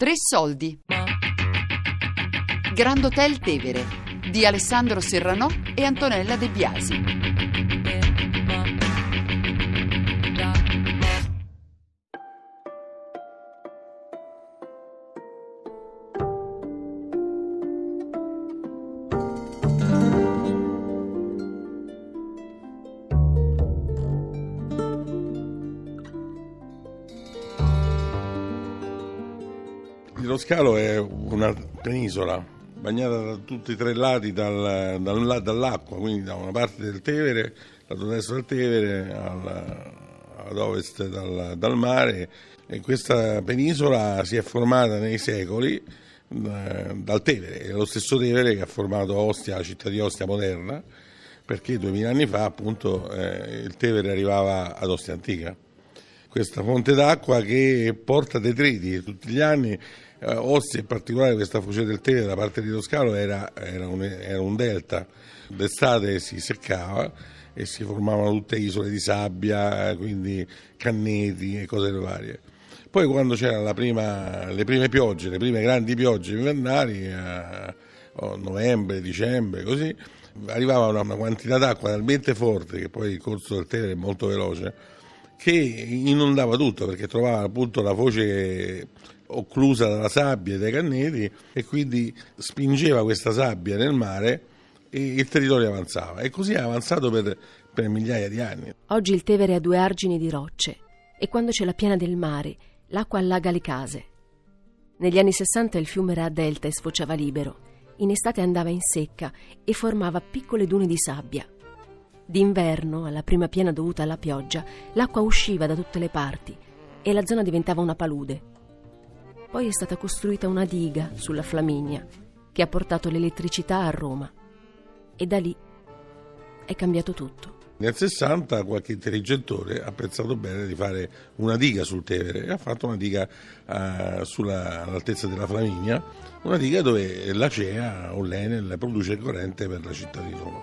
Tre soldi. Grand Hotel Tevere di Alessandro Serranò e Antonella De Biasi. Lo Scalo è una penisola bagnata da tutti e tre lati dal, dal, dall'acqua, quindi da una parte del Tevere, lato destro del Tevere, al, ad ovest dal, dal, mare e questa penisola si è formata nei secoli eh, dal Tevere, è lo stesso Tevere che ha formato Ostia, la città di Ostia moderna, perché duemila anni fa appunto eh, il Tevere arrivava ad Ostia Antica. Questa fonte d'acqua che porta detriti tutti gli anni eh, Ostia in particolare questa foce del Tevere da parte di Toscano era, era, un, era un delta, d'estate si seccava e si formavano tutte isole di sabbia, quindi canneti e cose varie. Poi quando c'erano le prime piogge, le prime grandi piogge invernali, a oh, novembre, dicembre, così, arrivava una, una quantità d'acqua talmente forte che poi il corso del Tevere è molto veloce, che inondava tutto perché trovava appunto la foce occlusa dalla sabbia e dai canneti e quindi spingeva questa sabbia nel mare e il territorio avanzava e così è avanzato per, per migliaia di anni. Oggi il Tevere ha due argini di rocce e quando c'è la piena del mare l'acqua allaga le case. Negli anni 60 il fiume era a delta e sfociava libero. In estate andava in secca e formava piccole dune di sabbia. D'inverno, alla prima piena dovuta alla pioggia, l'acqua usciva da tutte le parti e la zona diventava una palude. Poi è stata costruita una diga sulla Flaminia che ha portato l'elettricità a Roma. E da lì è cambiato tutto. Nel 60 qualche intelligentore ha pensato bene di fare una diga sul Tevere e ha fatto una diga uh, sulla, all'altezza della Flaminia, una diga dove la CEA o l'Enel produce corrente per la città di Roma.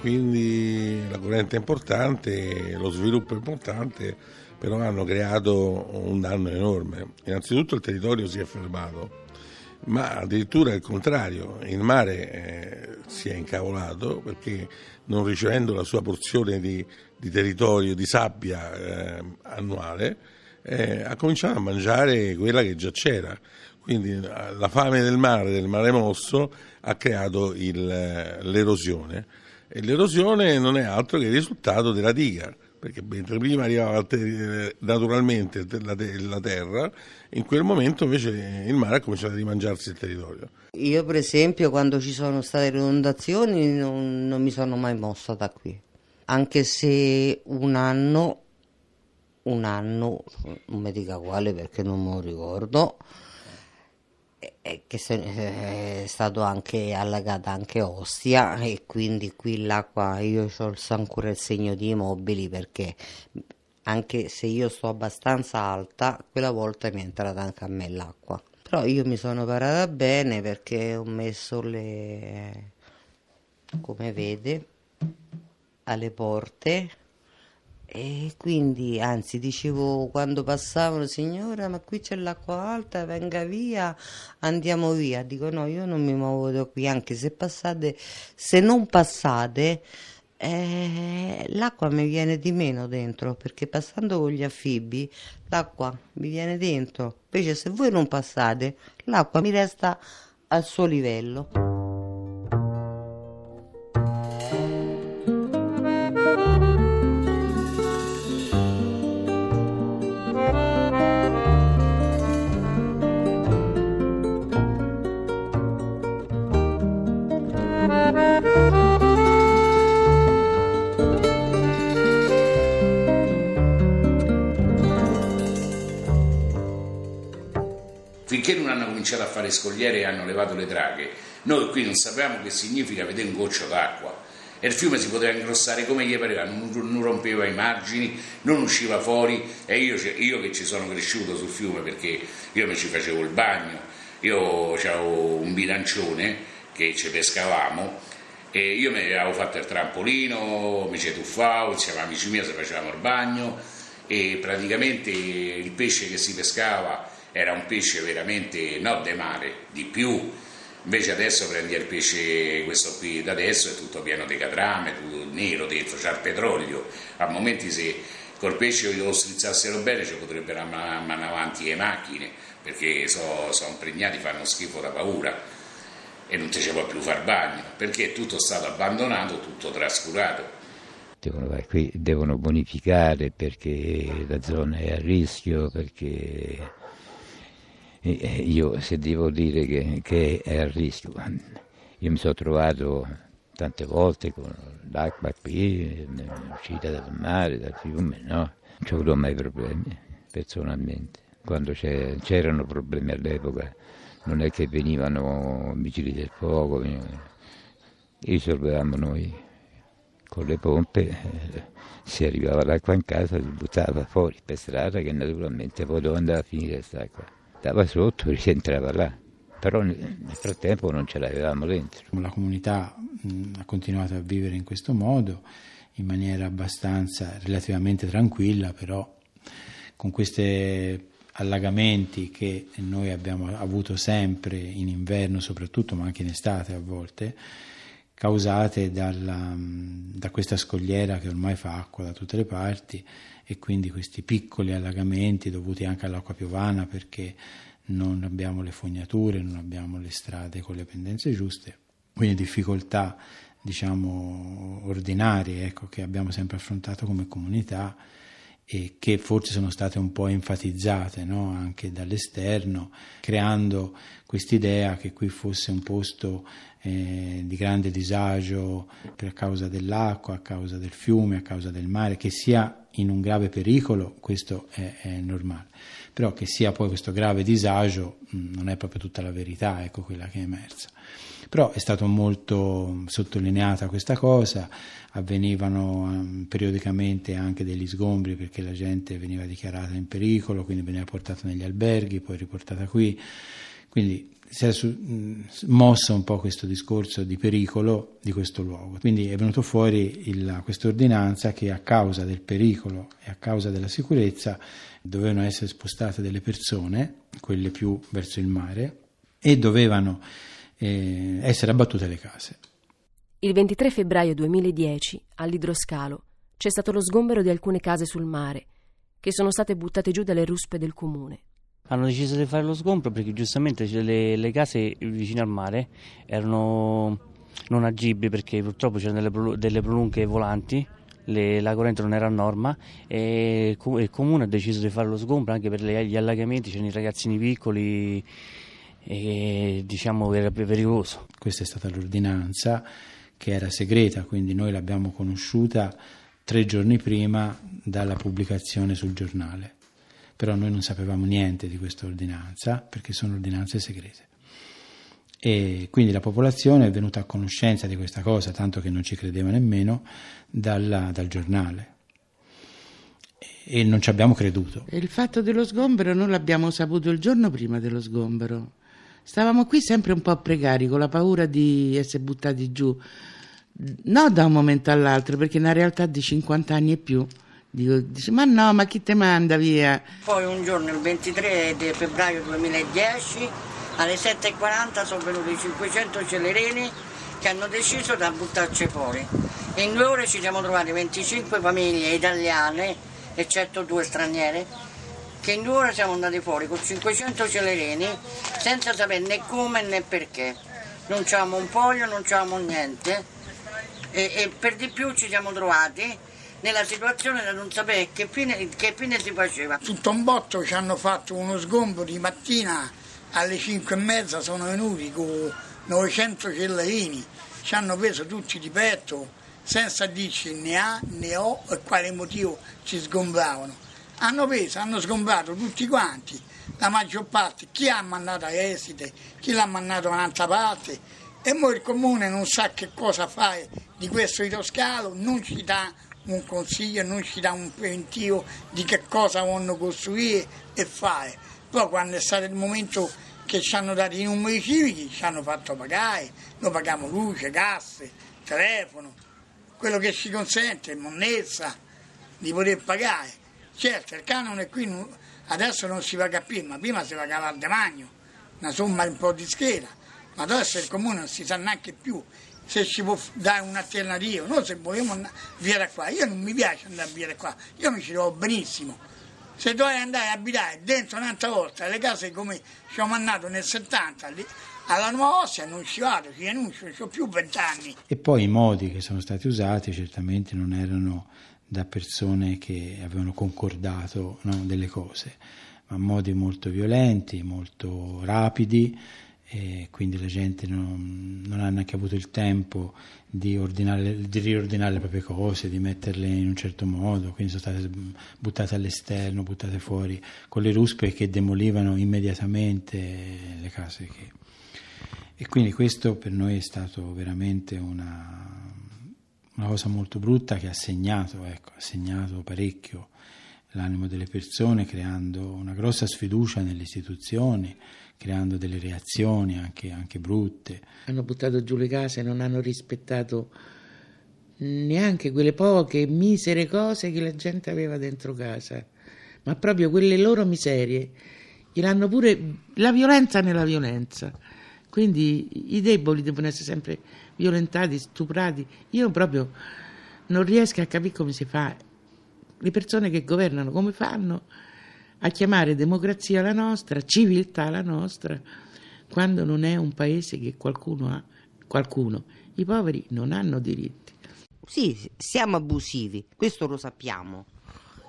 Quindi la corrente è importante, lo sviluppo è importante, però hanno creato un danno enorme. Innanzitutto il territorio si è fermato, ma addirittura il contrario, il mare eh, si è incavolato perché non ricevendo la sua porzione di, di territorio, di sabbia eh, annuale, eh, ha cominciato a mangiare quella che già c'era. Quindi eh, la fame del mare, del mare mosso, ha creato il, l'erosione. E l'erosione non è altro che il risultato della diga perché mentre prima arrivava naturalmente la, terra, in quel momento invece il mare ha cominciato a rimangiarsi il territorio. Io per esempio quando ci sono state le inondazioni non, non mi sono mai mossa da qui, anche se un anno, un anno, non mi dica quale perché non me lo ricordo, che è stato anche allagata anche Ostia e quindi qui l'acqua io ho ancora il segno di immobili perché anche se io sto abbastanza alta quella volta mi è entrata anche a me l'acqua. Però io mi sono parata bene perché ho messo le come vede alle porte e quindi, anzi, dicevo quando passavano, signora, ma qui c'è l'acqua alta, venga via, andiamo via. Dico no, io non mi muovo da qui, anche se passate, se non passate, eh, l'acqua mi viene di meno dentro, perché passando con gli affibi, l'acqua mi viene dentro. Invece se voi non passate, l'acqua mi resta al suo livello. Finché non hanno cominciato a fare scogliere e hanno levato le draghe, noi qui non sapevamo che significa vedere un goccio d'acqua. E il fiume si poteva ingrossare come gli pareva, non, rompeva i margini, non usciva fuori. E io, io, che ci sono cresciuto sul fiume perché io mi ci facevo il bagno, io avevo un bilancione che ci pescavamo e io mi avevo fatto il trampolino, mi ci tuffavo, insieme a amici miei si facevamo il bagno e praticamente il pesce che si pescava era un pesce veramente no de mare, di più. Invece adesso prendi il pesce, questo qui da adesso è tutto pieno di catrame, tutto nero dentro, c'ha il petrolio. A momenti se col pesce lo strizzassero bene ci potrebbero mandare avanti le macchine perché sono so impregnati, fanno schifo da paura e non ci può più far bagno perché è tutto stato abbandonato, tutto trascurato. Devono, qui devono bonificare perché la zona è a rischio, perché io se devo dire che, che è a rischio, io mi sono trovato tante volte con l'acqua qui, uscita dal mare, dal fiume, no? Non ci ho avuto mai problemi, personalmente. Quando c'erano problemi all'epoca, non è che venivano vigili del fuoco, venivano, risolvevamo noi con le pompe, eh, si arrivava l'acqua in casa, si buttava fuori per strada che naturalmente poi dove andava a finire quest'acqua. Stava sotto e rientrava là però nel frattempo non ce l'avevamo dentro. La comunità ha continuato a vivere in questo modo, in maniera abbastanza relativamente tranquilla, però con questi allagamenti che noi abbiamo avuto sempre in inverno soprattutto, ma anche in estate a volte, causate dalla, da questa scogliera che ormai fa acqua da tutte le parti e quindi questi piccoli allagamenti dovuti anche all'acqua piovana perché non abbiamo le fognature, non abbiamo le strade con le pendenze giuste, quindi difficoltà diciamo ordinarie ecco, che abbiamo sempre affrontato come comunità e che forse sono state un po' enfatizzate no? anche dall'esterno, creando quest'idea che qui fosse un posto eh, di grande disagio per causa dell'acqua, a causa del fiume, a causa del mare, che sia in un grave pericolo, questo è, è normale però che sia poi questo grave disagio mm, non è proprio tutta la verità, ecco quella che è emersa. Però è stata molto sottolineata questa cosa, avvenivano um, periodicamente anche degli sgombri perché la gente veniva dichiarata in pericolo, quindi veniva portata negli alberghi, poi riportata qui. Quindi si è mosso un po' questo discorso di pericolo di questo luogo. Quindi è venuto fuori questa ordinanza che a causa del pericolo e a causa della sicurezza dovevano essere spostate delle persone, quelle più verso il mare, e dovevano eh, essere abbattute le case. Il 23 febbraio 2010, all'idroscalo, c'è stato lo sgombero di alcune case sul mare, che sono state buttate giù dalle ruspe del comune. Hanno deciso di fare lo sgombro perché giustamente le, le case vicino al mare erano non agibili perché purtroppo c'erano delle, delle prolunghe volanti le, la corrente non era a norma e il comune ha deciso di fare lo sgombro anche per gli allagamenti, c'erano i ragazzini piccoli e diciamo era pericoloso. Questa è stata l'ordinanza che era segreta, quindi noi l'abbiamo conosciuta tre giorni prima dalla pubblicazione sul giornale, però noi non sapevamo niente di questa ordinanza perché sono ordinanze segrete e quindi la popolazione è venuta a conoscenza di questa cosa, tanto che non ci credeva nemmeno, dalla, dal giornale e non ci abbiamo creduto. Il fatto dello sgombero non l'abbiamo saputo il giorno prima dello sgombero. Stavamo qui sempre un po' precari, con la paura di essere buttati giù, no da un momento all'altro, perché è una realtà di 50 anni e più. Dico, dice, ma no, ma chi te manda via? Poi un giorno, il 23 febbraio 2010, alle 7.40 sono venuti 500 celereni che hanno deciso di buttarci fuori. In due ore ci siamo trovati 25 famiglie italiane, eccetto due straniere, che in due ore siamo andati fuori con 500 celereni senza sapere né come né perché. Non c'avevamo un foglio, non c'avevamo niente e, e, per di più ci siamo trovati nella situazione da non sapere che fine, che fine si faceva. Tutto un botto ci hanno fatto uno sgombro di mattina alle 5 e mezza sono venuti con 900 cellerini, ci hanno preso tutti di petto senza dirci ne ha, ne ho e quale motivo ci sgombravano. Hanno preso, hanno sgombrato tutti quanti, la maggior parte, chi ha mandato a esite, chi l'ha mandato da un'altra parte e ora il comune non sa che cosa fare di questo idroscalo, non ci dà un consiglio, non ci dà un preventivo di che cosa vogliono costruire e fare poi quando è stato il momento che ci hanno dato i numeri civici, ci hanno fatto pagare, noi paghiamo luce, gas, telefono, quello che ci consente, monnezza, di poter pagare. Certo, il canone qui Adesso non si paga più, ma prima si pagava al demanio, una somma un po' di scheda, ma adesso il comune non si sa neanche più se ci può dare un'alternativa. Noi se vogliamo andare via da qua, io non mi piace andare via da qua, io mi ci trovo benissimo. Se dovrei andare a abitare dentro un'altra volta le case come ci ho mandato nel 70, lì, alla nuova Ostia non ci vado, ci renuncio, non ho più vent'anni. E poi i modi che sono stati usati certamente non erano da persone che avevano concordato no, delle cose, ma modi molto violenti, molto rapidi, e quindi la gente non, non, ha neanche avuto il tempo di, ordinare, di, riordinare le proprie cose, di metterle in un certo modo, quindi sono state buttate all'esterno, buttate fuori, con le ruspe che demolivano immediatamente le case. Che... E quindi questo per noi è stato veramente una, una cosa molto brutta che ha segnato, ecco, ha segnato parecchio l'animo delle persone, creando una grossa sfiducia nelle istituzioni, creando delle reazioni anche, anche brutte. Hanno buttato giù le case, non hanno rispettato neanche quelle poche misere cose che la gente aveva dentro casa, ma proprio quelle loro miserie. Gliel'hanno pure la violenza nella violenza. Quindi i deboli devono essere sempre violentati, stuprati. Io proprio non riesco a capire come si fa. Le persone che governano come fanno a chiamare democrazia la nostra, civiltà la nostra, quando non è un paese che qualcuno ha, qualcuno. I poveri non hanno diritti. Sì, siamo abusivi, questo lo sappiamo,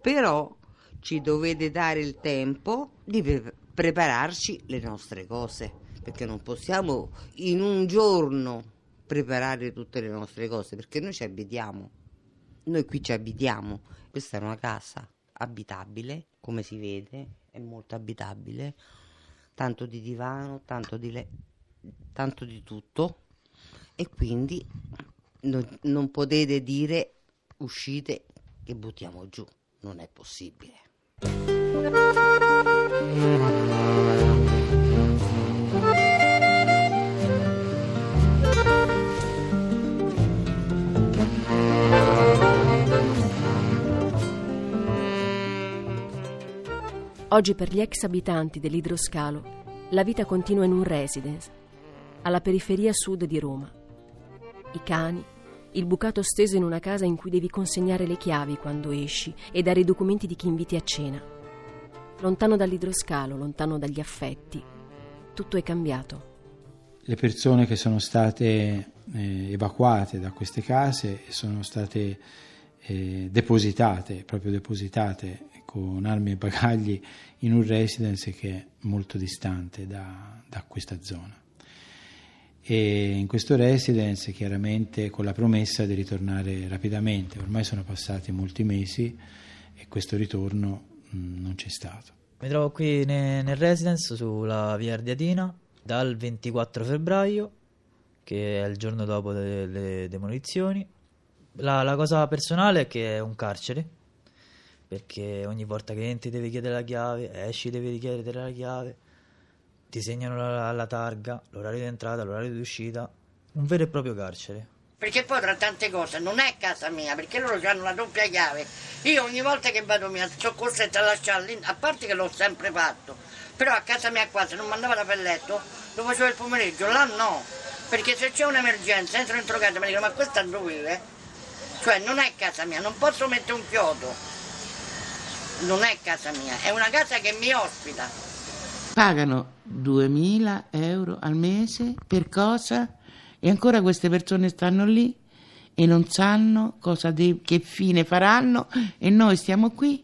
però ci dovete dare il tempo di pre- prepararci le nostre cose, perché non possiamo in un giorno preparare tutte le nostre cose perché noi ci abitiamo. Noi qui ci abitiamo. Questa è una casa abitabile, come si vede, è molto abitabile. Tanto di divano, tanto di, le- tanto di tutto. E quindi non, non potete dire uscite che buttiamo giù. Non è possibile. Oggi per gli ex abitanti dell'idroscalo la vita continua in un residence, alla periferia sud di Roma. I cani, il bucato steso in una casa in cui devi consegnare le chiavi quando esci e dare i documenti di chi inviti a cena. Lontano dall'idroscalo, lontano dagli affetti, tutto è cambiato. Le persone che sono state eh, evacuate da queste case sono state eh, depositate, proprio depositate con armi e bagagli in un residence che è molto distante da, da questa zona. E in questo residence chiaramente con la promessa di ritornare rapidamente, ormai sono passati molti mesi e questo ritorno mh, mm, non c'è stato. Mi trovo qui ne, nel residence sulla via Ardiatina dal 24 febbraio, che è il giorno dopo le, demolizioni. La, la cosa personale è che è un carcere, perché ogni volta che entri devi chiedere la chiave, esci devi richiedere la chiave, ti segnano la, la targa, l'orario di entrata, l'orario di uscita, un vero e proprio carcere. Perché poi tra tante cose non è casa mia, perché loro hanno la doppia chiave. Io ogni volta che vado via sono costretta a lasciarli, a parte che l'ho sempre fatto, però a casa mia qua se non mandava da letto lo facevo il pomeriggio, là no, perché se c'è un'emergenza entro dentro casa e mi dicono ma questa dove? Cioè non è casa mia, non posso mettere un chiodo non è casa mia, è una casa che mi ospita. Pagano 2000 euro al mese per cosa? E ancora queste persone stanno lì e non sanno de- che fine faranno e noi stiamo qui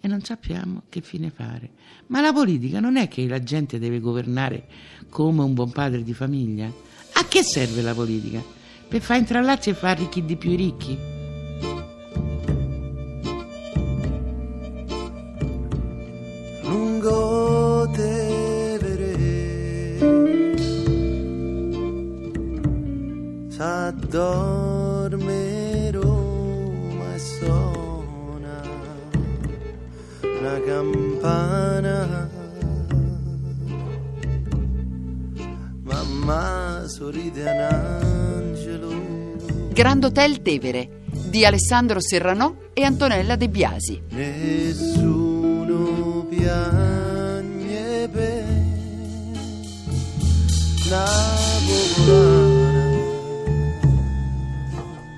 e non sappiamo che fine fare. Ma la politica non è che la gente deve governare come un buon padre di famiglia? A che serve la politica? Per far intrallazzi e far ricchi di più i ricchi? Dorme Roma e suona una campana. Mamma sorride un angelo. Grand Hotel Tevere di Alessandro Serranò e Antonella De Biasi. Nessuno piagne per la